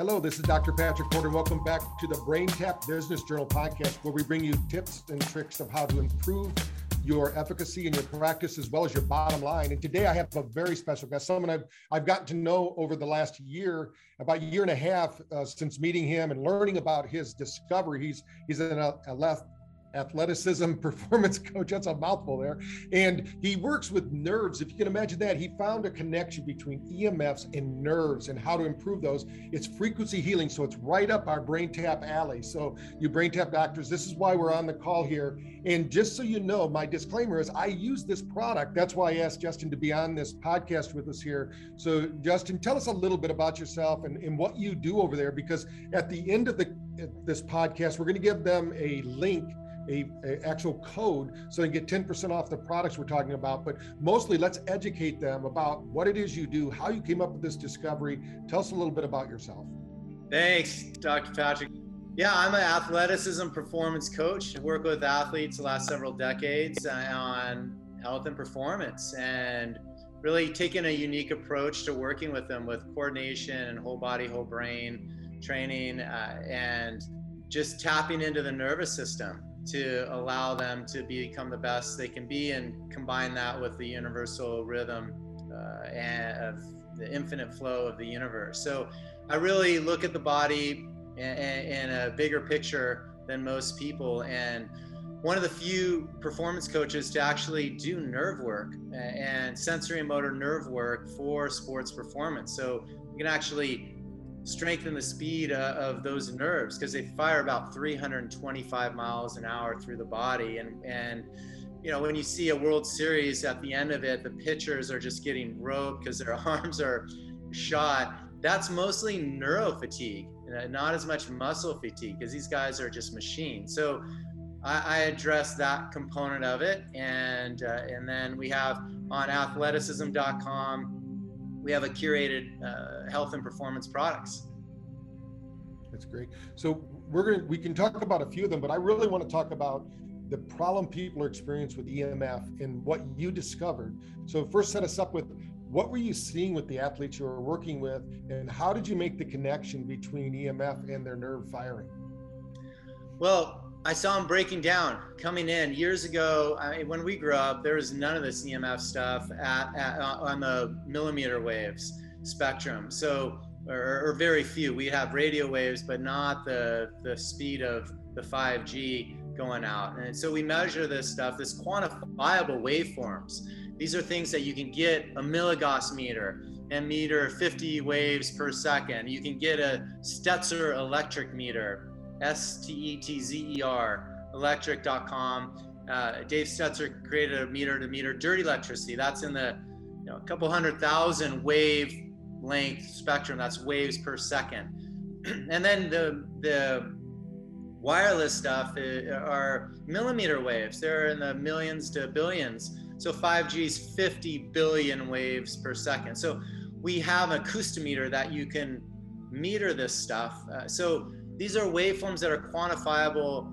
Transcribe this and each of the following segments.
Hello, this is Dr. Patrick Porter. Welcome back to the BrainTap Business Journal podcast, where we bring you tips and tricks of how to improve your efficacy and your practice as well as your bottom line. And today I have a very special guest, someone I've, I've gotten to know over the last year, about a year and a half uh, since meeting him and learning about his discovery. He's he's an left athleticism performance coach. That's a mouthful there. And he works with nerves. If you can imagine that, he found a connection between EMFs and nerves and how to improve those. It's frequency healing. So it's right up our BrainTap alley. So, you BrainTap doctors, this is why we're on the call here. And just so you know, my disclaimer is I use this product. That's why I asked Justin to be on this podcast with us here. So, Justin, tell us a little bit about yourself and, and what you do over there, because at the end of the this podcast, we're going to give them a link a, a, actual code so they get 10% off the products we're talking about. But mostly, let's educate them about what it is you do, how you came up with this discovery. Tell us a little bit about yourself. Thanks, Dr. Patrick. Yeah, I'm an athleticism performance coach. I work with athletes the last several decades uh, on health and performance and really taking a unique approach to working with them with coordination and whole body, whole brain training uh, and just tapping into the nervous system to allow them to become the best they can be and combine that with the universal rhythm uh, and of the infinite flow of the universe. So I really look at the body in, in a bigger picture than most people and one of the few performance coaches to actually do nerve work and sensory motor nerve work for sports performance. So you can actually strengthen the speed uh, of those nerves because they fire about 325 miles an hour through the body. And and you know when you see a world series at the end of it the pitchers are just getting roped because their arms are shot. That's mostly neuro fatigue uh, not as much muscle fatigue because these guys are just machines. So I, I address that component of it. And uh, and then we have on athleticism.com we have a curated uh, health and performance products. That's great. So we're gonna we can talk about a few of them, but I really want to talk about the problem people are experiencing with EMF and what you discovered. So first, set us up with what were you seeing with the athletes you were working with, and how did you make the connection between EMF and their nerve firing? Well, I saw him breaking down coming in years ago. I when we grew up, there was none of this EMF stuff at, at uh, on the millimeter waves spectrum. So, or, or, very few. We have radio waves, but not the the speed of the 5G going out. And so we measure this stuff, this quantifiable waveforms. These are things that you can get a milligauss meter and meter 50 waves per second. You can get a Stetzer electric meter S T E T Z E R, electric.com. Uh, Dave Stetzer created a meter to meter dirty electricity. That's in the you know, a couple hundred thousand wave length spectrum. That's waves per second. and then the the wireless stuff uh, are millimeter waves. They're in the millions to billions. So 5G is 50 billion waves per second. So we have an acoustimeter that you can meter this stuff. Uh, so these are waveforms that are quantifiable.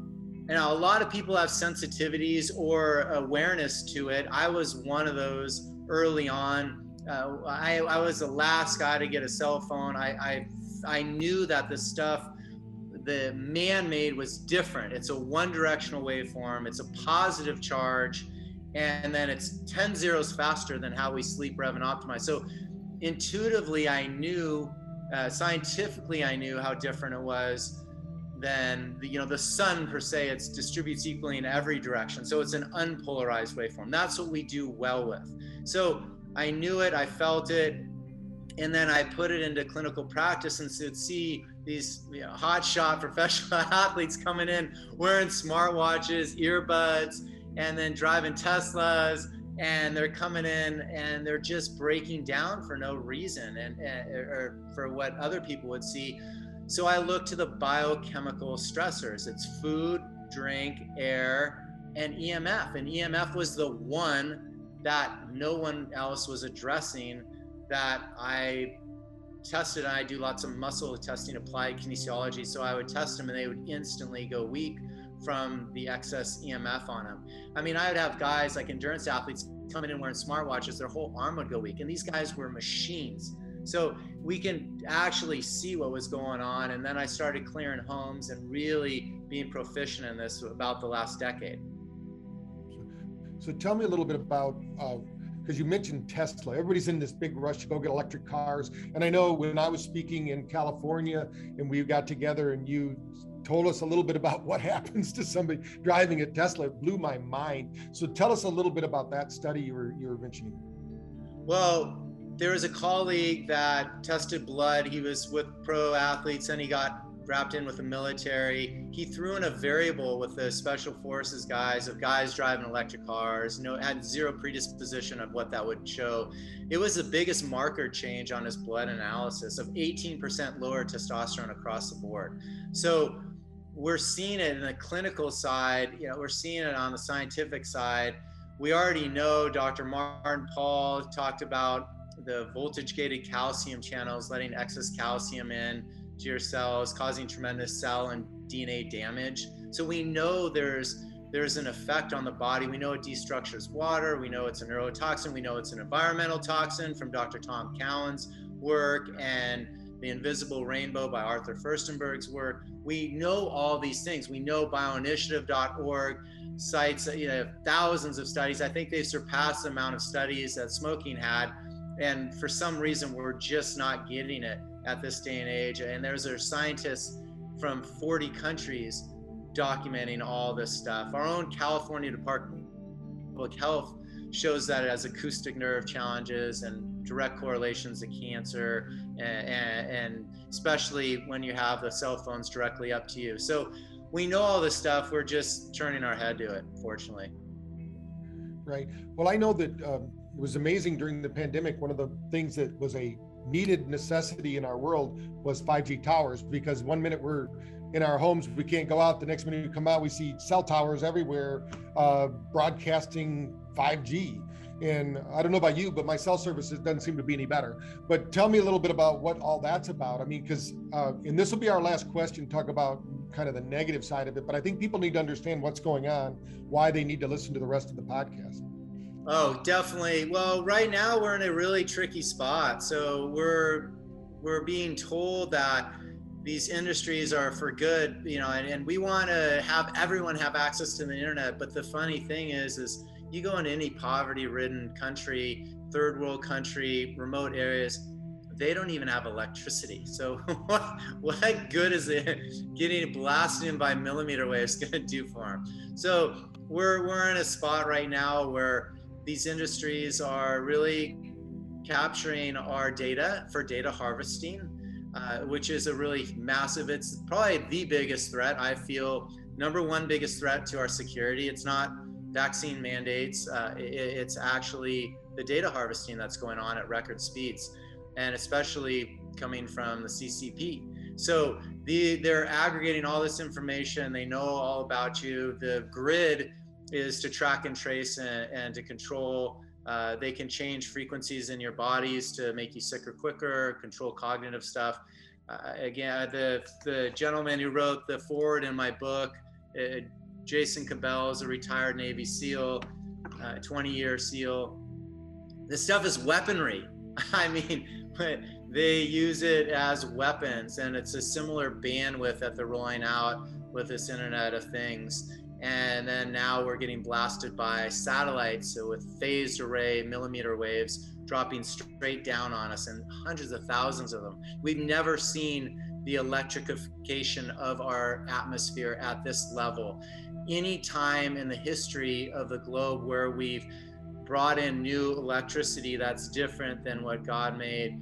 and a lot of people have sensitivities or awareness to it. I was one of those early on. Uh, I, I was the last guy to get a cell phone. I, I, I knew that the stuff, the man made was different. It's a one directional waveform, it's a positive charge, and then it's 10 zeros faster than how we sleep, rev, and optimize. So intuitively, I knew uh, scientifically I knew how different it was than the you know the sun per se it distributes equally in every direction. So it's an unpolarized waveform. That's what we do well with. So i knew it i felt it and then i put it into clinical practice and so see these you know, hot shot professional athletes coming in wearing smartwatches earbuds and then driving teslas and they're coming in and they're just breaking down for no reason and, and or for what other people would see. So i look to the biochemical stressors. It's food drink air and emf and emf was the one that no one else was addressing that i tested. And i do lots of muscle testing applied kinesiology. So i would test them and they would instantly go weak from the excess EMF on them. I mean, I would have guys like endurance athletes coming in wearing smartwatches, their whole arm would go weak. And these guys were machines. So we can actually see what was going on. And then I started clearing homes and really being proficient in this about the last decade. So tell me a little bit about uh, because you mentioned Tesla. Everybody's in this big rush to go get electric cars. And I know when I was speaking in California and we got together and you told us a little bit about what happens to somebody driving a Tesla, it blew my mind. So tell us a little bit about that study you were, you were mentioning. Well, there was a colleague that tested blood. He was with pro athletes and he got wrapped in with the military. He threw in a variable with the special forces guys of guys driving electric cars. No, had zero predisposition of what that would show. It was the biggest marker change on his blood analysis of 18% lower testosterone across the board. So we're seeing it in the clinical side. You know, we're seeing it on the scientific side. We already know Dr. Martin Pall talked about the voltage gated calcium channels letting excess calcium in to your cells, causing tremendous cell and DNA damage. So we know there's there's an effect on the body. We know it destructures water. We know it's a neurotoxin. We know it's an environmental toxin from Dr. Tom Cowan's work and the Invisible Rainbow by Arthur Firstenberg's work. We know all these things. We know bioinitiative.org cites you know thousands of studies. I think they've surpassed the amount of studies that smoking had. And for some reason, we're just not getting it at this day and age. And there's there's scientists from 40 countries documenting all this stuff. Our own California Department Public Health shows that it has acoustic nerve challenges and direct correlations to cancer, and, and, especially when you have the cell phones directly up to you. So we know all this stuff. We're just turning our head to it, fortunately. Right. Well, I know that um, it was amazing during the pandemic. One of the things that was a needed necessity in our world was 5G towers because one minute we're in our homes, we can't go out. The next minute we come out, we see cell towers everywhere uh, broadcasting 5G. And I don't know about you, but my cell service doesn't seem to be any better. But tell me a little bit about what all that's about. I mean, because, uh, and this will be our last question, talk about kind of the negative side of it. But I think people need to understand what's going on, why they need to listen to the rest of the podcast. Oh, definitely. Well, right now we're in a really tricky spot. So we're we're being told that these industries are for good, you know, and, and we want to have everyone have access to the internet. But the funny thing is, is you go into any poverty-ridden country, third world country, remote areas, they don't even have electricity. So what what good is it getting blasted in by millimeter waves going to do for them? So we're we're in a spot right now where these industries are really capturing our data for data harvesting, uh, which is a really massive, it's probably the biggest threat. I feel number one biggest threat to our security. It's not vaccine mandates, uh, it, it's actually the data harvesting that's going on at record speeds, and especially coming from the CCP. So the, they're aggregating all this information. They know all about you. The grid is to track and trace and, and to control. Uh, they can change frequencies in your bodies to make you sicker quicker, control cognitive stuff. Uh, again, the the gentleman who wrote the forward in my book, uh, Jason Cabell, is a retired Navy SEAL, 20-year uh, SEAL. This stuff is weaponry. I mean, they use it as weapons, and it's a similar bandwidth that they're rolling out with this Internet of Things and then now we're getting blasted by satellites so with phased array millimeter waves dropping straight down on us and hundreds of thousands of them. We've never seen the electrification of our atmosphere at this level. Any time in the history of the globe where we've brought in new electricity that's different than what god made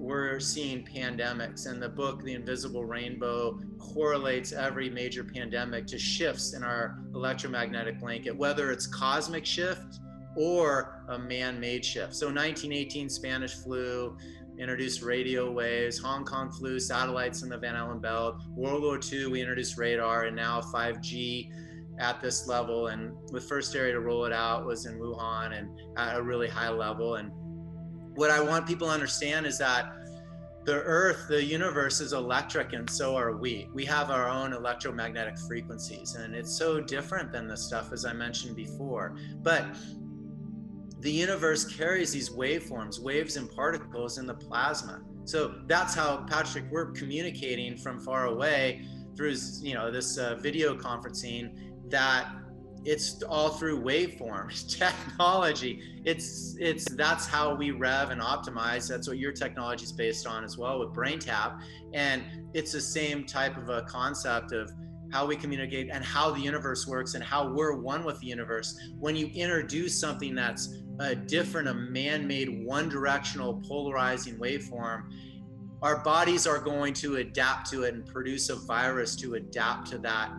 we're seeing pandemics and the book the invisible rainbow correlates every major pandemic to shifts in our electromagnetic blanket whether it's cosmic shift or a man-made shift. So 1918 spanish flu introduced radio waves hong kong flu satellites in the van allen belt world war ii we introduced radar and now 5g at this level. And the first area to roll it out was in wuhan and at a really high level. And what I want people to understand is that the earth, the universe is electric and so are we. We have our own electromagnetic frequencies and it's so different than the stuff as I mentioned before. But the universe carries these waveforms, waves and particles in the plasma. So that's how Patrick we're communicating from far away through you know this uh, video conferencing that it's all through waveform technology. It's it's that's how we rev and optimize. That's what your technology is based on as well with braintap. And it's the same type of a concept of how we communicate and how the universe works and how we're one with the universe. When you introduce something that's a different a man-made one directional polarizing waveform our bodies are going to adapt to it and produce a virus to adapt to that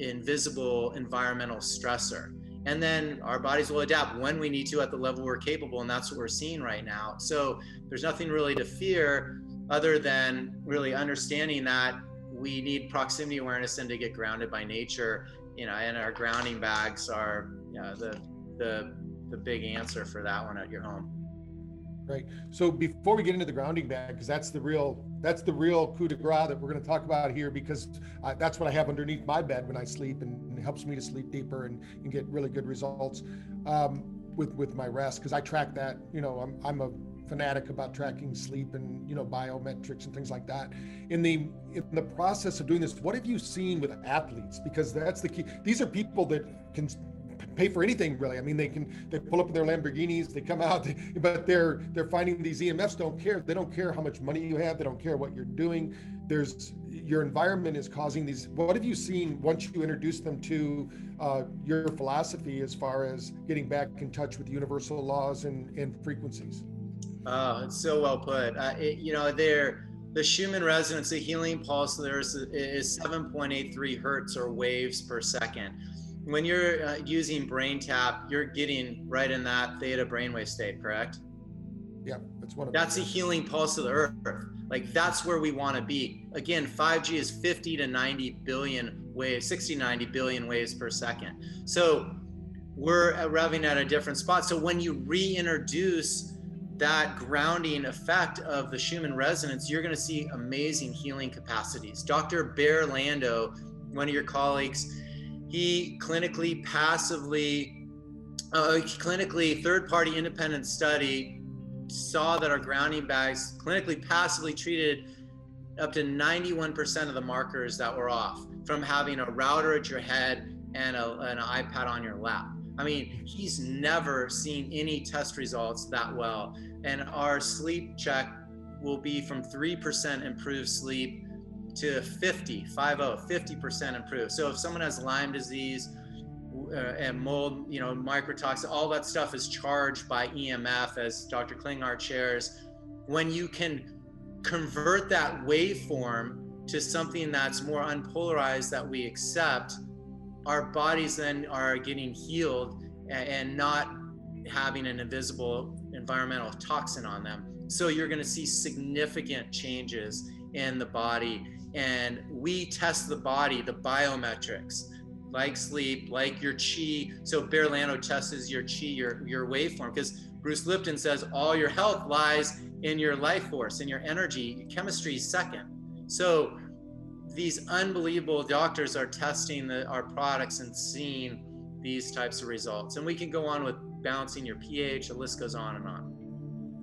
invisible environmental stressor. And then our bodies will adapt when we need to at the level we're capable. And that's what we're seeing right now. So there's nothing really to fear other than really understanding that we need proximity awareness and to get grounded by nature. You know, and our grounding bags are you know, the, the, the big answer for that one at your home. Right. So before we get into the grounding bag, because that's the real that's the real coup de grace that we're going to talk about here, because uh, that's what I have underneath my bed when I sleep, and it helps me to sleep deeper and, and get really good results um, with with my rest. Because I track that. You know, I'm I'm a fanatic about tracking sleep and you know biometrics and things like that. In the in the process of doing this, what have you seen with athletes? Because that's the key. These are people that can pay for anything really. I mean, they can they pull up their Lamborghinis, they come out, but they're they're finding these EMFs don't care. They don't care how much money you have. They don't care what you're doing. There's your environment is causing these. What have you seen once you introduce them to uh, your philosophy as far as getting back in touch with universal laws and, and frequencies? Oh, it's so well put. Uh, it, you know, they're the Schumann resonance, the healing pulse, there is, is 7.83 hertz or waves per second when you're uh, using BrainTap, you're getting right in that theta brainwave state, correct? Yeah, that's one of That's a healing pulse of the earth. Like that's where we want to be. Again, 5G is 50 to 90 billion waves, 60 90 billion waves per second. So we're revving at a different spot. So when you reintroduce that grounding effect of the Schumann resonance, you're going to see amazing healing capacities. Dr. Bear Lando, one of your colleagues, he clinically passively uh, clinically third party independent study saw that our grounding bags clinically passively treated up to 91% of the markers that were off from having a router at your head and, a, an ipad on your lap. I mean he's never seen any test results that well. And our sleep check will be from 3% improved sleep to 50, 50, 50% improved. So if someone has Lyme disease uh, and mold, you know, mycotoxin, all that stuff is charged by EMF as Dr. Klinghardt shares. When you can convert that waveform to something that's more unpolarized that we accept, our bodies then are getting healed and not having an invisible environmental toxin on them. So you're going to see significant changes in the body and we test the body, the biometrics, like sleep, like your chi. So Bear Lando tests your chi, your your waveform, because Bruce Lipton says all your health lies in your life force, in your energy. Chemistry is second. So these unbelievable doctors are testing the, our products and seeing these types of results. And we can go on with balancing your pH. The list goes on and on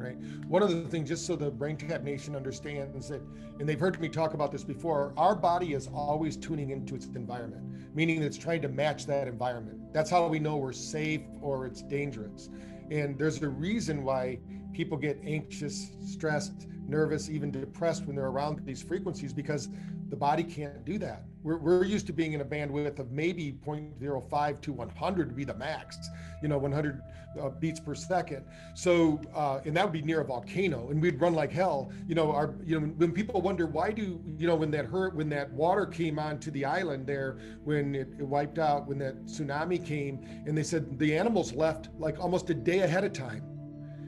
right? One of the things, just so the BrainTap Nation understands that, and they've heard me talk about this before, our body is always tuning into its environment, meaning it's trying to match that environment. That's how we know we're safe or it's dangerous. And there's a reason why people get anxious, stressed, nervous, even depressed when they're around these frequencies because the body can't do that. We're, we're used to being in a bandwidth of maybe 0.05 to 100 to be the max, you know, 100 uh, beats per second. So, uh, and that would be near a volcano, and we'd run like hell. You know, our, you know, when people wonder why do, you know, when that hurt, when that water came onto the island there, when it, it wiped out, when that tsunami came, and they said the animals left like almost a day ahead of time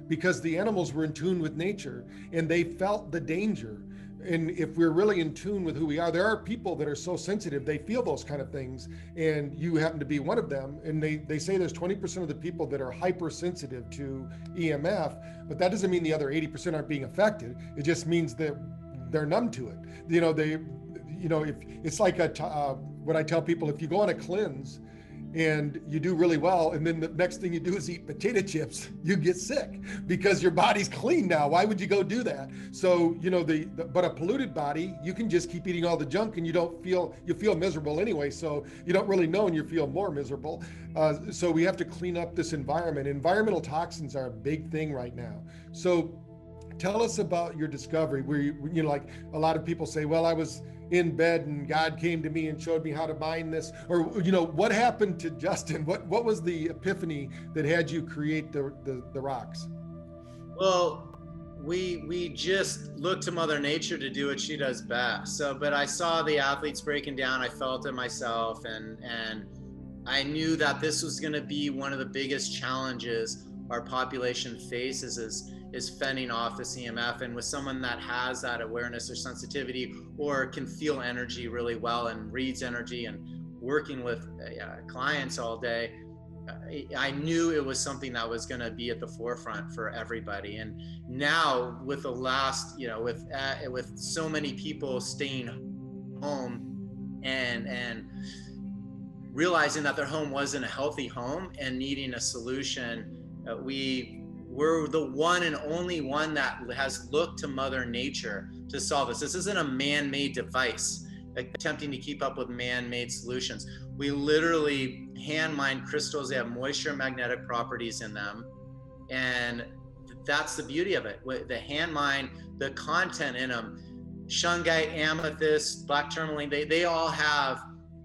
because the animals were in tune with nature and they felt the danger. And if we're really in tune with who we are there are people that are so sensitive they feel those kind of things and you happen to be one of them. And they they say there's 20% of the people that are hypersensitive to emf but that doesn't mean the other 80% aren't being affected. It just means that they're numb to it. You know they you know if it's like a uh, what i tell people if you go on a cleanse and you do really well and then the next thing you do is eat potato chips you get sick because your body's clean now. Why would you go do that? So you know the, the, but a polluted body you can just keep eating all the junk and you don't feel you feel miserable anyway so you don't really know and you feel more miserable. Uh, so we have to clean up this environment. Environmental toxins are a big thing right now. So tell us about your discovery where you, you know like a lot of people say well i was in bed and God came to me and showed me how to bind this? Or, you know, what happened to Justin? What, what was the epiphany that had you create the, the, the rocks? Well, we we just looked to mother nature to do what she does best so but i saw the athletes breaking down i felt it myself and and i knew that this was going to be one of the biggest challenges our population faces is is fending off the EMF. And with someone that has that awareness or sensitivity or can feel energy really well and reads energy and working with uh, clients all day, I knew it was something that was going to be at the forefront for everybody. And now, with the last, you know, with uh, with so many people staying home and and realizing that their home wasn't a healthy home and needing a solution, uh, we we're the one and only one that has looked to Mother Nature to solve this. This isn't a man made device attempting to keep up with man made solutions. We literally hand mine crystals, they have moisture magnetic properties in them. And that's the beauty of it. The hand mine, the content in them, shungite, amethyst, black tourmaline, they, they all have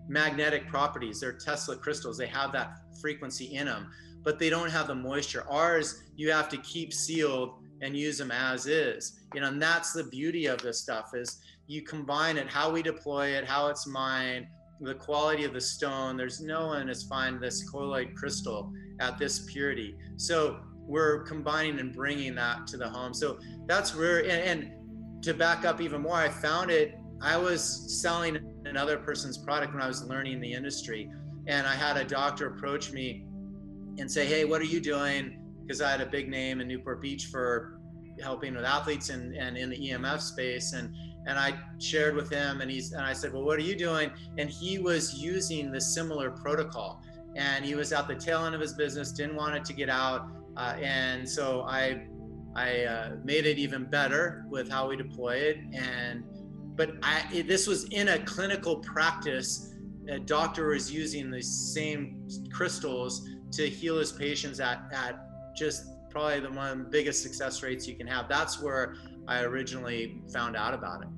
magnetic properties. They're Tesla crystals. They have that frequency in them but they don't have the moisture. Ours, you have to keep sealed and use them as is. You know, and that's the beauty of this stuff is you combine it, how we deploy it, how it's mined, the quality of the stone. There's no one has find this colloid crystal at this purity. So we're combining and bringing that to the home. So that's where, and, and to back up even more, I found it. I was selling another person's product when I was learning the industry, and I had a doctor approach me and say, hey, what are you doing? Because I had a big name in Newport Beach for helping with athletes and, and in the EMF space. And and I shared with him and he's and I said, Well, what are you doing? And he was using the similar protocol. And he was at the tail end of his business, didn't want it to get out. Uh, and so I I uh, made it even better with how we deploy it. And but I it, this was in a clinical practice. A doctor was using the same crystals to heal his patients at, at just probably the one biggest success rates you can have. That's where I originally found out about it.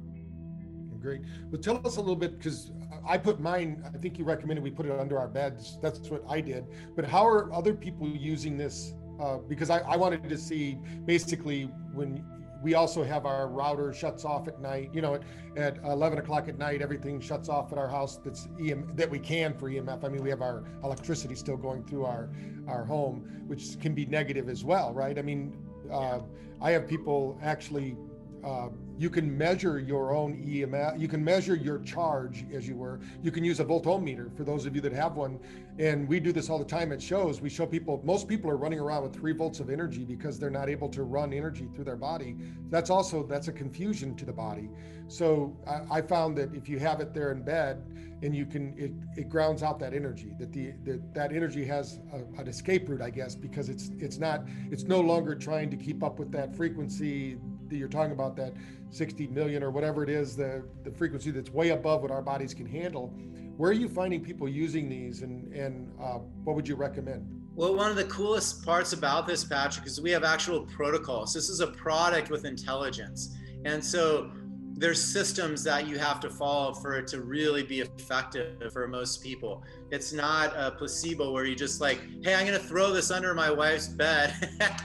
Great. Well, tell us a little bit because I put mine. I think you recommended we put it under our beds. That's what I did. But how are other people using this? Uh, because I, I wanted to see basically when we also have our router shuts off at night. You know, at, at 11 o'clock at night, everything shuts off at our house. That's EM that we can for EMF. I mean, we have our electricity still going through our our home, which can be negative as well, right? I mean, uh, I have people actually uh, you can measure your own EMF. You can measure your charge, as you were. You can use a voltometer for those of you that have one. And we do this all the time at shows. We show people, most people are running around with three volts of energy because they're not able to run energy through their body. That's also, that's a confusion to the body. So I, I found that if you have it there in bed and you can, it, it grounds out that energy, that the, the that energy has a, an escape route, I guess, because it's, it's not, it's no longer trying to keep up with that frequency that you're talking about that 60 million or whatever it is the the frequency that's way above what our bodies can handle where are you finding people using these and and uh, what would you recommend? Well one of the coolest parts about this patrick is we have actual protocols. This is a product with intelligence. And so there's systems that you have to follow for it to really be effective for most people. It's not a placebo where you just like, hey, I'm gonna throw this under my wife's bed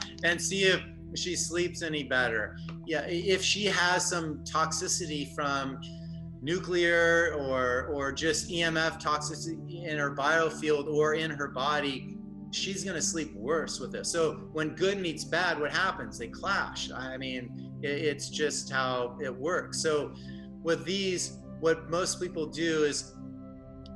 and see if she sleeps any better. Yeah, if she has some toxicity from nuclear or or just EMF toxicity in her biofield or in her body, she's going to sleep worse with this. So when good meets bad, what happens? They clash. I mean, it's just how it works. So with these, what most people do is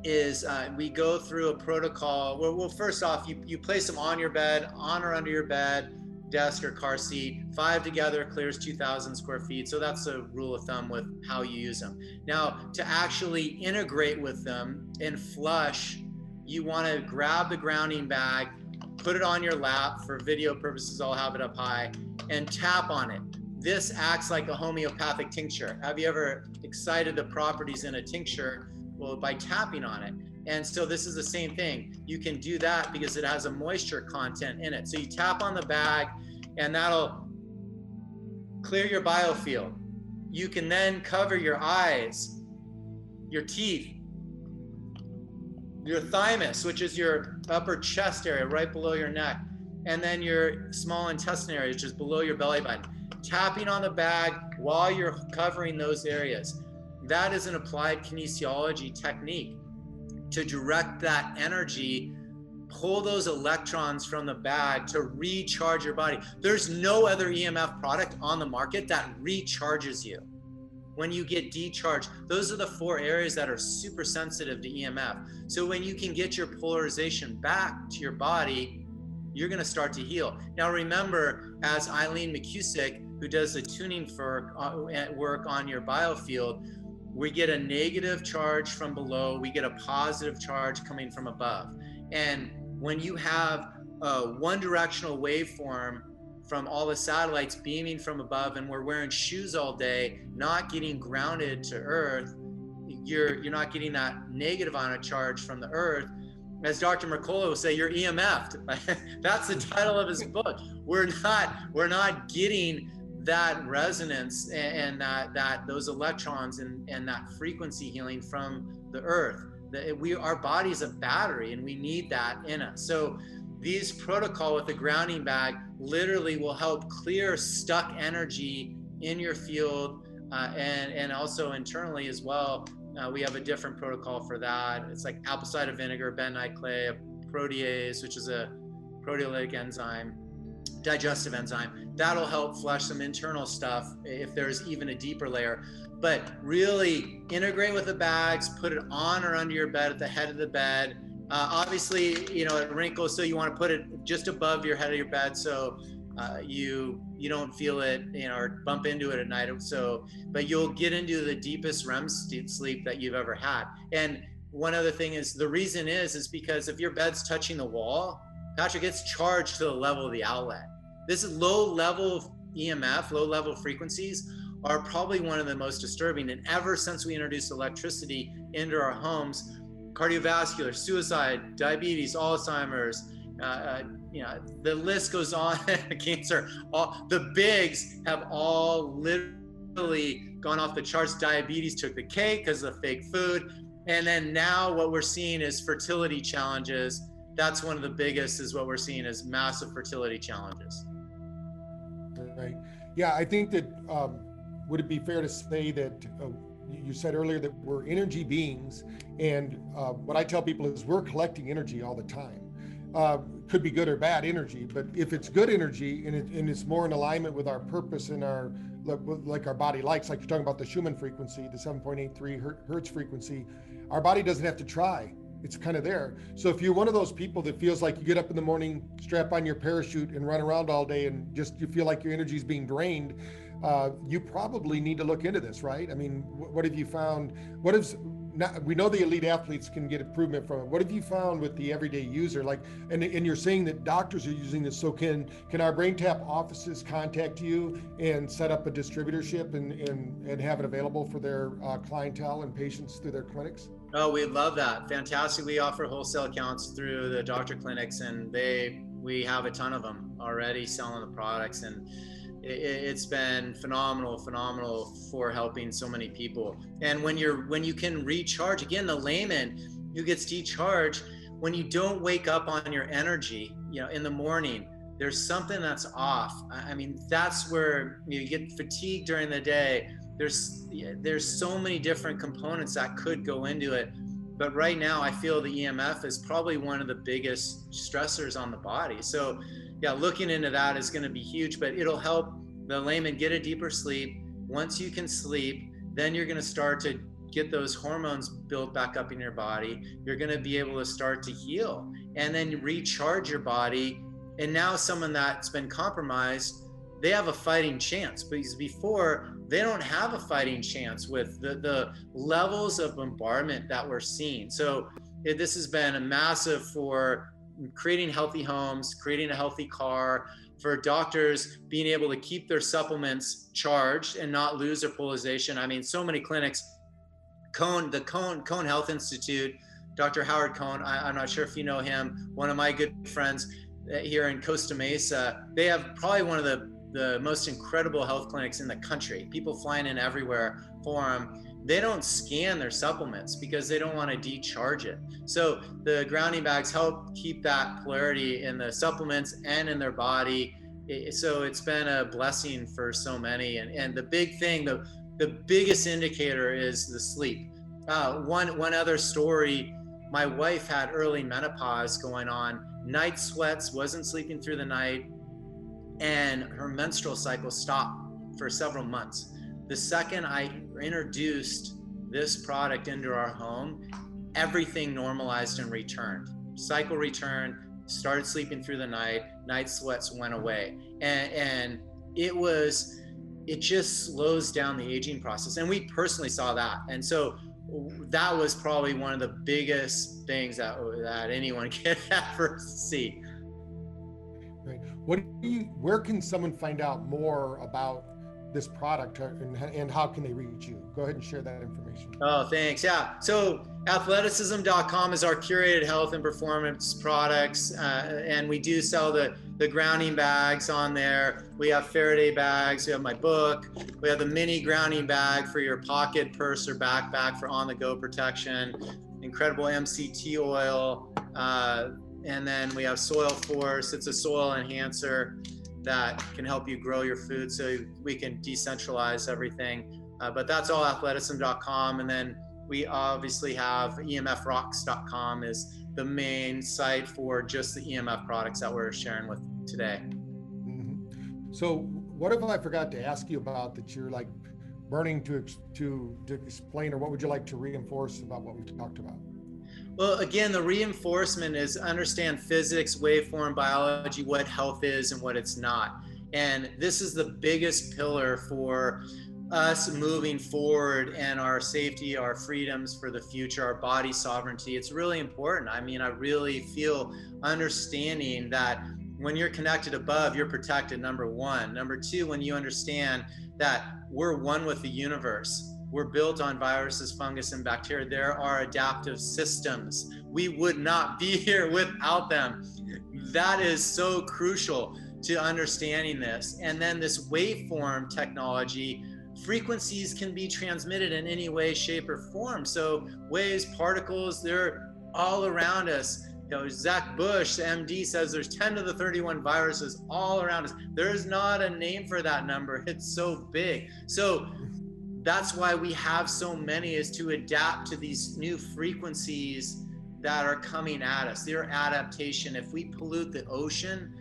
is uh, we go through a protocol. Well, well, first off, you you place them on your bed, on or under your bed desk or car seat. Five together clears 2,000 square feet. So that's a rule of thumb with how you use them. Now, to actually integrate with them and flush you want to grab the grounding bag, put it on your lap for video purposes, I'll have it up high, and tap on it. This acts like a homeopathic tincture. Have you ever excited the properties in a tincture? Well, by tapping on it. And so this is the same thing. You can do that because it has a moisture content in it. So you tap on the bag and that'll clear your biofield. You can then cover your eyes, your teeth, your thymus, which is your upper chest area right below your neck, and then your small intestine area, which is below your belly button. Tapping on the bag while you're covering those areas. That is an applied kinesiology technique to direct that energy, pull those electrons from the bag to recharge your body. There's no other EMF product on the market that recharges you when you get decharged. Those are the four areas that are super sensitive to EMF. So when you can get your polarization back to your body, you're going to start to heal. Now remember, as Eileen McCusick, who does the tuning for uh, work on your biofield, we get a negative charge from below, we get a positive charge coming from above. And when you have a one directional waveform from all the satellites beaming from above and we're wearing shoes all day, not getting grounded to Earth, you're you're not getting that negative on a charge from the Earth. As Dr. Mercola will say, you're EMF'd. That's the title of his book. We're not we're not getting that resonance and, that that those electrons and, and that frequency healing from the Earth. That we our body is a battery and we need that in us. So these protocol with the grounding bag literally will help clear stuck energy in your field uh, and and also internally as well. Uh, we have a different protocol for that. It's like apple cider vinegar, bentonite clay, protease, which is a proteolytic enzyme, digestive enzyme. That'll help flush some internal stuff if there's even a deeper layer. But really integrate with the bags, put it on or under your bed at the head of the bed uh, obviously, you know, it wrinkles, so you want to put it just above your head of your bed, so uh, you you don't feel it, you know, or bump into it at night. So, but you'll get into the deepest REM sleep that you've ever had. And one other thing is the reason is is because if your bed's touching the wall, Patrick gets charged to the level of the outlet. This is low level EMF, low level frequencies are probably one of the most disturbing. And ever since we introduced electricity into our homes, cardiovascular, suicide, diabetes, Alzheimer's, uh, uh, you know, the list goes on. cancer, all the bigs have all literally gone off the charts. Diabetes took the cake because of fake food, and then now what we're seeing is fertility challenges. That's one of the biggest. Is what we're seeing is massive fertility challenges. Right. Yeah, I think that. Um, would it be fair to say that? Uh, you said earlier that we're energy beings, and uh, what I tell people is we're collecting energy all the time. Uh, could be good or bad energy, but if it's good energy and, it, and it's more in alignment with our purpose and our like our body likes, like you're talking about the Schumann frequency, the 7.83 hertz frequency, our body doesn't have to try. It's kind of there. So if you're one of those people that feels like you get up in the morning, strap on your parachute, and run around all day, and just you feel like your energy is being drained, uh, you probably need to look into this, right? I mean, what, what have you found? What is not, we know the elite athletes can get improvement from it. What have you found with the everyday user? Like, and, and you're saying that doctors are using this. So can can our BrainTap offices contact you and set up a distributorship and and, and have it available for their uh, clientele and patients through their clinics? Oh, we love that. Fantastic. We offer wholesale accounts through the doctor clinics, and they we have a ton of them already selling the products and it's been phenomenal phenomenal for helping so many people and when you're when you can recharge again the layman who gets decharged when you don't wake up on your energy you know in the morning there's something that's off i mean that's where you get fatigued during the day there's there's so many different components that could go into it but right now i feel the emf is probably one of the biggest stressors on the body so yeah, looking into that is going to be huge, but it'll help the layman get a deeper sleep. Once you can sleep, then you're going to start to get those hormones built back up in your body. You're going to be able to start to heal and then recharge your body. And now, someone that's been compromised, they have a fighting chance because before they don't have a fighting chance with the, the levels of bombardment that we're seeing. So, it, this has been a massive for creating healthy homes, creating a healthy car, for doctors being able to keep their supplements charged and not lose their polarization. I mean, so many clinics, Cohn, the Cohn, Cohn Health Institute, Dr. Howard Cohn, I, am not sure if you know him, one of my good friends uh, here in Costa Mesa, they have probably one of the, the most incredible health clinics in the country. People flying in everywhere for them they don't scan their supplements because they don't want to decharge it. So the grounding bags help keep that polarity in the supplements and in their body. So it's been a blessing for so many. And, and the big thing, the, the biggest indicator is the sleep. Uh, one, one other story, my wife had early menopause going on, night sweats, wasn't sleeping through the night, and her menstrual cycle stopped for several months the second I introduced this product into our home, everything normalized and returned. Cycle returned, started sleeping through the night, night sweats went away. And, and it was, it just slows down the aging process. And we personally saw that. And so that was probably one of the biggest things that, that anyone can ever see. What do you, where can someone find out more about this product and, and how can they reach you? Go ahead and share that information. Oh, thanks. Yeah. So athleticism.com is our curated health and performance products. Uh, and we do sell the, the grounding bags on there. We have Faraday bags. We have my book. We have the mini grounding bag for your pocket, purse, or backpack for on the go protection. Incredible MCT oil. Uh, and then we have Soil Force. It's a soil enhancer that can help you grow your food so we can decentralize everything. Uh, but that's all athleticism.com. And then we obviously have emfrocks.com is the main site for just the EMF products that we're sharing with today. Mm-hmm. So what if I forgot to ask you about that you're like burning to, to, to explain, or what would you like to reinforce about what we've talked about? Well, again, the reinforcement is understand physics, waveform, biology, what health is and what it's not. And this is the biggest pillar for us moving forward and our safety, our freedoms for the future, our body sovereignty. It's really important. I mean, I really feel understanding that when you're connected above, you're protected, number one. Number two, when you understand that we're one with the universe we're built on viruses, fungus, and bacteria. There are adaptive systems. We would not be here without them. That is so crucial to understanding this. And then this waveform technology, frequencies can be transmitted in any way, shape, or form. So waves, particles, they're all around us. You know, Zach Bush, the MD, says there's 10 to the 31 viruses all around us. There's not a name for that number. It's so big. So that's why we have so many is to adapt to these new frequencies that are coming at us. Their adaptation. If we pollute the ocean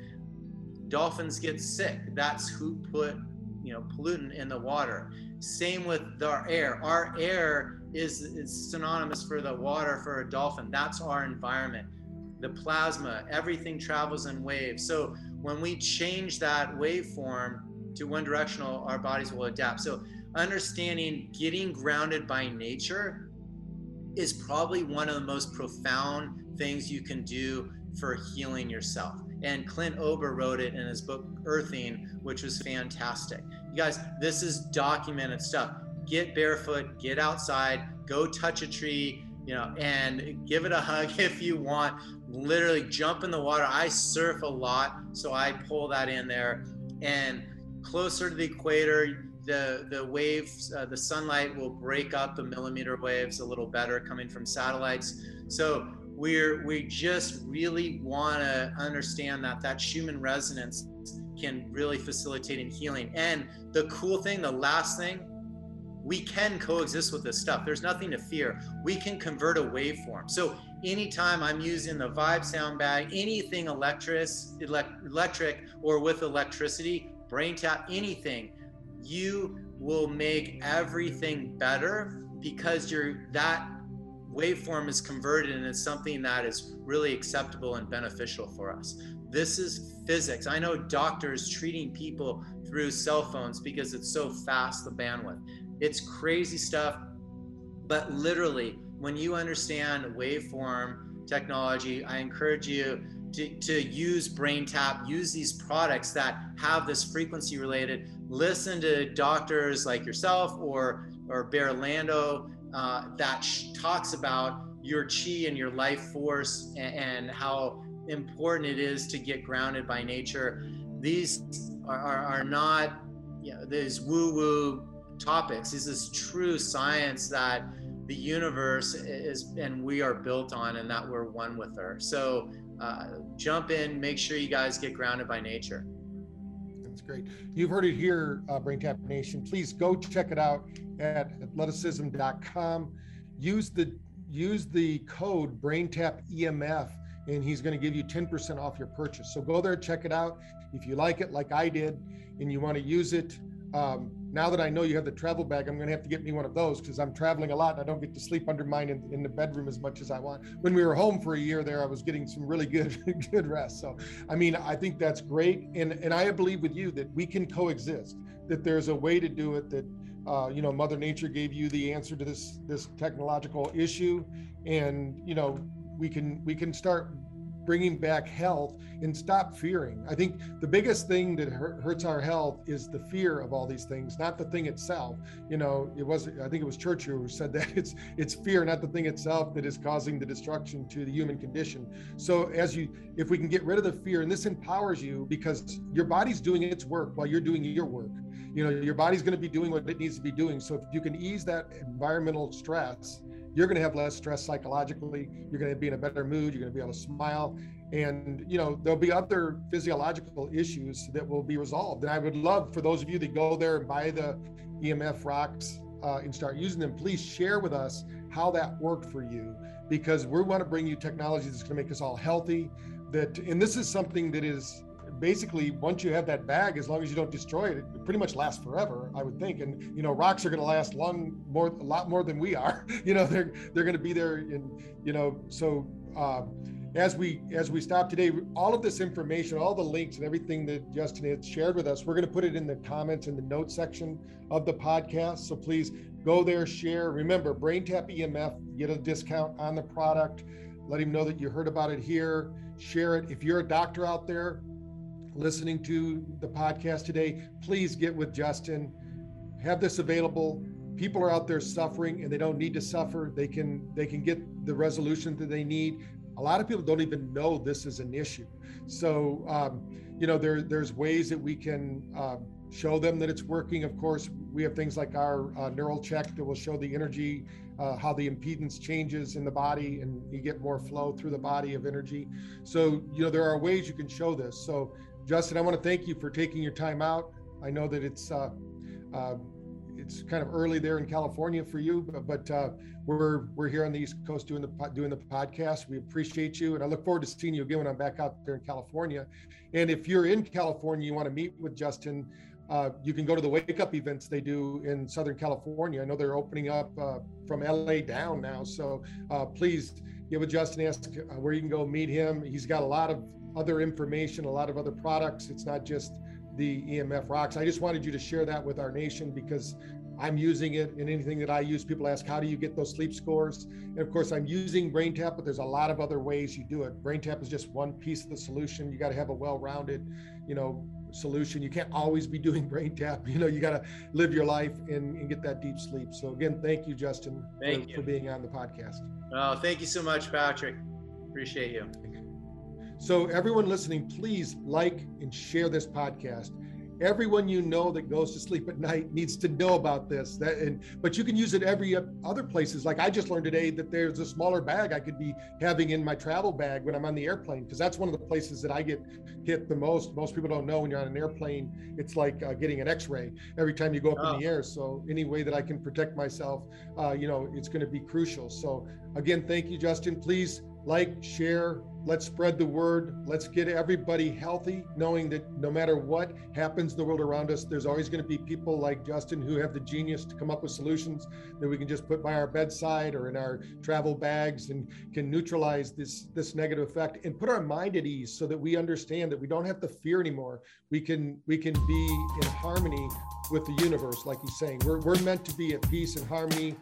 dolphins get sick. That's who put you know pollutant in the water. Same with our air. Our air is, is synonymous for the water for a dolphin. That's our environment. The plasma everything travels in waves. So when we change that waveform to one directional our bodies will adapt. So understanding getting grounded by nature is probably one of the most profound things you can do for healing yourself. And Clint Ober wrote it in his book Earthing, which was fantastic. You guys, this is documented stuff. Get barefoot, get outside, go touch a tree, you know, and give it a hug if you want. Literally jump in the water. I surf a lot, so I pull that in there. And closer to the equator, the the waves, uh, the sunlight will break up the millimeter waves a little better coming from satellites. So we're we just really want to understand that that Schumann resonance can really facilitate in healing. And the cool thing, the last thing, we can coexist with this stuff. There's nothing to fear. We can convert a waveform. So anytime I'm using the Vibe sound bag, anything electric, electric or with electricity, BrainTap, anything you will make everything better because you're that waveform is converted and it's something that is really acceptable and beneficial for us. This is physics. I know doctors treating people through cell phones because it's so fast, the bandwidth. It's crazy stuff, but literally, when you understand waveform technology, I encourage you to, to use BrainTap, use these products that have this frequency related. Listen to doctors like yourself or or Bear Lando uh, that talks about your chi and your life force and, and, how important it is to get grounded by nature. These are, are, are not you know, these woo woo topics. This is true science that the universe is and we are built on and that we're one with her. So uh, jump in, make sure you guys get grounded by nature. That's great. You've heard it here, uh, BrainTap Nation. Please go check it out at athleticism.com. Use the use the code BrainTap EMF, and he's going to give you 10% off your purchase. So go there, check it out. If you like it, like I did, and you want to use it, um, now that I know you have the travel bag, I'm going to have to get me one of those because I'm traveling a lot and I don't get to sleep under mine in, in, the bedroom as much as I want. When we were home for a year there, I was getting some really good good rest. So, I mean, I think that's great, and and I believe with you that we can coexist. That there's a way to do it. That uh, you know, Mother Nature gave you the answer to this this technological issue, and you know, we can we can start bringing back health and stop fearing. I think the biggest thing that hurts our health is the fear of all these things, not the thing itself. You know, it was I think it was Churchill who said that it's it's fear, not the thing itself, that is causing the destruction to the human condition. So as you, if we can get rid of the fear, and this empowers you because your body's doing its work while you're doing your work. You know, your body's going to be doing what it needs to be doing. So if you can ease that environmental stress you're going to have less stress psychologically you're going to be in a better mood you're going to be able to smile and you know there'll be other physiological issues that will be resolved. And i would love for those of you that go there and buy the emf rocks uh, and start using them please share with us how that worked for you because we want to bring you technology that's going to make us all healthy that and this is something that is basically once you have that bag as long as you don't destroy it it pretty much lasts forever i would think. And you know rocks are going to last long more a lot more than we are. You know they're they're going to be there and you know so uh, as we as we stop today all of this information all the links and everything that justin had shared with us we're going to put it in the comments in the notes section of the podcast. So please go there share. Remember braintap emf get a discount on the product. Let him know that you heard about it here. Share it. If you're a doctor out there listening to the podcast today, please get with Justin. Have this available. People are out there suffering and they don't need to suffer. They can they can get the resolution that they need. A lot of people don't even know this is an issue. So um, you know there there's ways that we can um, show them that it's working. Of course, we have things like our uh, neural check that will show the energy, uh, how the impedance changes in the body, and you get more flow through the body of energy. So you know there are ways you can show this. So Justin, I want to thank you for taking your time out. I know that it's uh, uh, it's kind of early there in California for you, but, but uh, we're we're here on the East Coast doing the doing the podcast. We appreciate you, and I look forward to seeing you again when I'm back out there in California. And if you're in California, you want to meet with Justin. Uh, you can go to the wake up events they do in Southern California. I know they're opening up uh, from LA down now. So uh, please give a Justin ask uh, where you can go meet him. He's got a lot of other information, a lot of other products. It's not just the EMF rocks. I just wanted you to share that with our nation because I'm using it in anything that I use. People ask, how do you get those sleep scores? And of course, I'm using BrainTap, but there's a lot of other ways you do it. BrainTap is just one piece of the solution. You got to have a well-rounded, you know, solution. You can't always be doing BrainTap. You know, you got to live your life and, and, get that deep sleep. So again, thank you, Justin, thank for, you. for being on the podcast. Oh, thank you so much, Patrick. Appreciate you. So, everyone listening, please like and share this podcast. Everyone you know that goes to sleep at night needs to know about this. That and but you can use it every other places. Like I just learned today that there's a smaller bag I could be having in my travel bag when I'm on the airplane because that's one of the places that I get hit the most. Most people don't know when you're on an airplane, it's like uh, getting an X-ray every time you go up oh. in the air. So any way that I can protect myself, uh, you know, it's going to be crucial. So again, thank you, Justin. Please like, share, let's spread the word. Let's get everybody healthy, knowing that no matter what happens in the world around us, there's always going to be people like Justin who have the genius to come up with solutions that we can just put by our bedside or in our travel bags and can neutralize this this negative effect and put our mind at ease so that we understand that we don't have to fear anymore. We can we can be in harmony with the universe, like he's saying. We're, we're meant to be at peace and harmony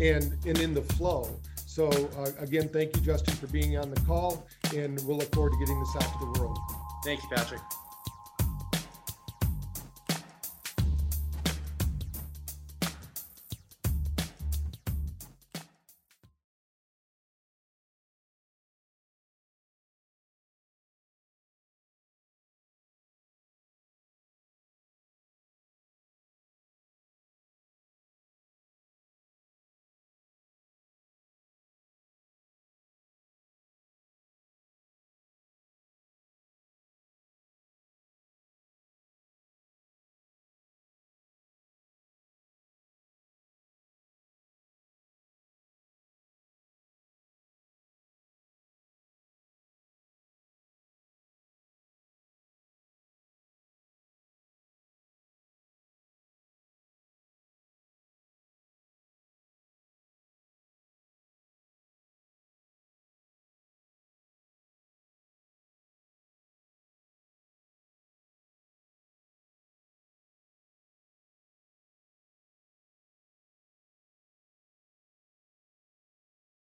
and and in the flow So uh, again, thank you, Justin, for being on the call, and we'll look forward to getting this out to the world. Thank you, Patrick.